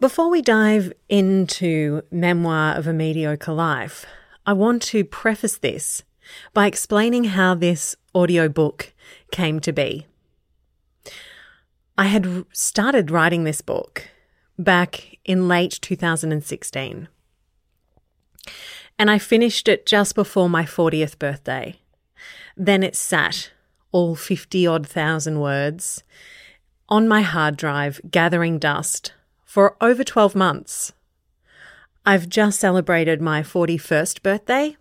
Before we dive into Memoir of a Mediocre Life, I want to preface this by explaining how this audiobook came to be. I had started writing this book back in late 2016. And I finished it just before my 40th birthday. Then it sat, all 50 odd thousand words, on my hard drive, gathering dust for over 12 months. I've just celebrated my 41st birthday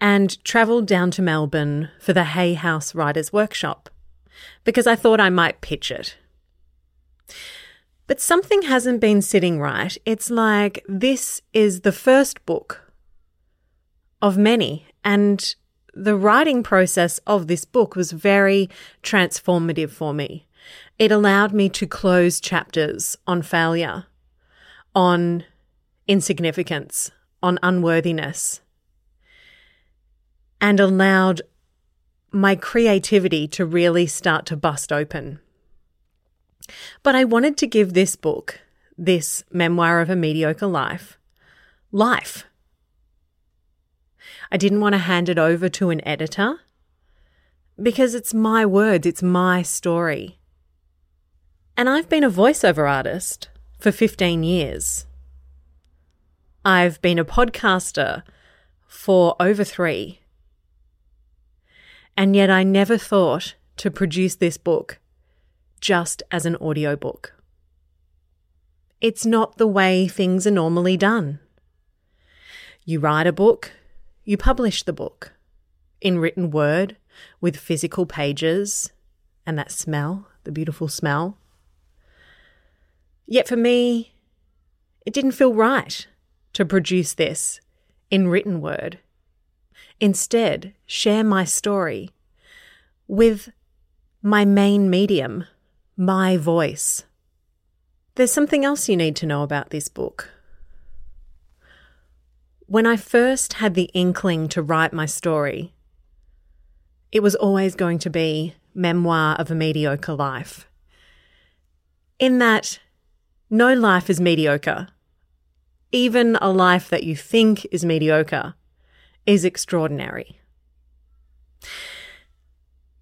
and travelled down to Melbourne for the Hay House Writers Workshop because I thought I might pitch it. But something hasn't been sitting right. It's like this is the first book of many, and the writing process of this book was very transformative for me. It allowed me to close chapters on failure, on insignificance, on unworthiness, and allowed my creativity to really start to bust open. But I wanted to give this book, this memoir of a mediocre life, life. I didn't want to hand it over to an editor because it's my words, it's my story. And I've been a voiceover artist for 15 years. I've been a podcaster for over three. And yet I never thought to produce this book just as an audiobook. It's not the way things are normally done. You write a book, you publish the book in written word with physical pages and that smell, the beautiful smell. Yet for me, it didn't feel right to produce this in written word. Instead, share my story with my main medium, my voice. There's something else you need to know about this book. When I first had the inkling to write my story, it was always going to be memoir of a mediocre life. In that, no life is mediocre. Even a life that you think is mediocre is extraordinary.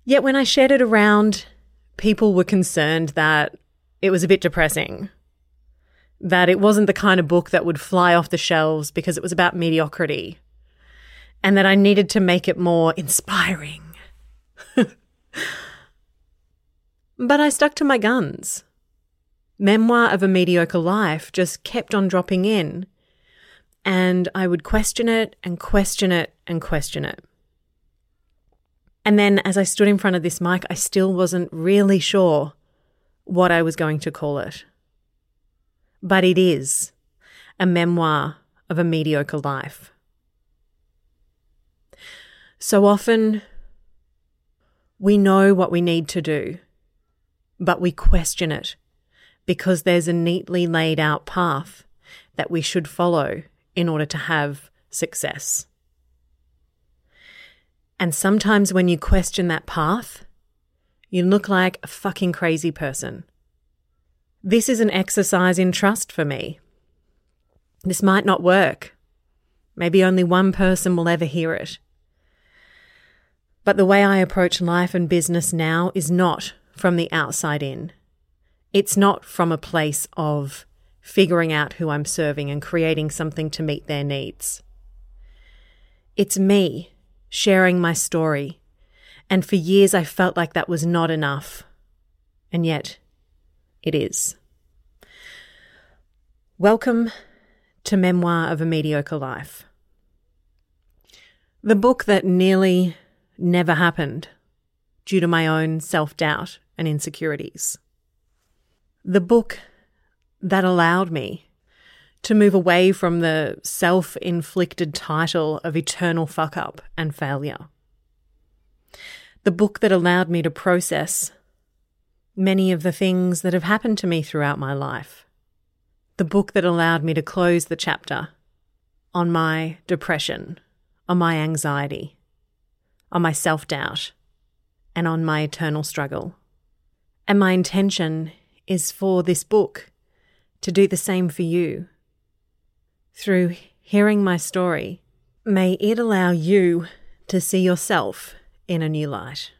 Yet when I shared it around people were concerned that it was a bit depressing, that it wasn't the kind of book that would fly off the shelves because it was about mediocrity, and that I needed to make it more inspiring. but I stuck to my guns. Memoir of a Mediocre Life just kept on dropping in, and I would question it and question it and question it. And then as I stood in front of this mic, I still wasn't really sure what I was going to call it. But it is a memoir of a mediocre life. So often, we know what we need to do, but we question it because there's a neatly laid out path that we should follow in order to have success. And sometimes when you question that path, you look like a fucking crazy person. This is an exercise in trust for me. This might not work. Maybe only one person will ever hear it. But the way I approach life and business now is not from the outside in. It's not from a place of figuring out who I'm serving and creating something to meet their needs. It's me sharing my story. And for years, I felt like that was not enough. And yet, it is. Welcome to Memoir of a Mediocre Life. The book that nearly never happened due to my own self doubt and insecurities. The book that allowed me to move away from the self inflicted title of eternal fuck up and failure. The book that allowed me to process many of the things that have happened to me throughout my life. The book that allowed me to close the chapter on my depression, on my anxiety, on my self doubt, and on my eternal struggle. And my intention is for this book to do the same for you. Through hearing my story, may it allow you to see yourself in a new light.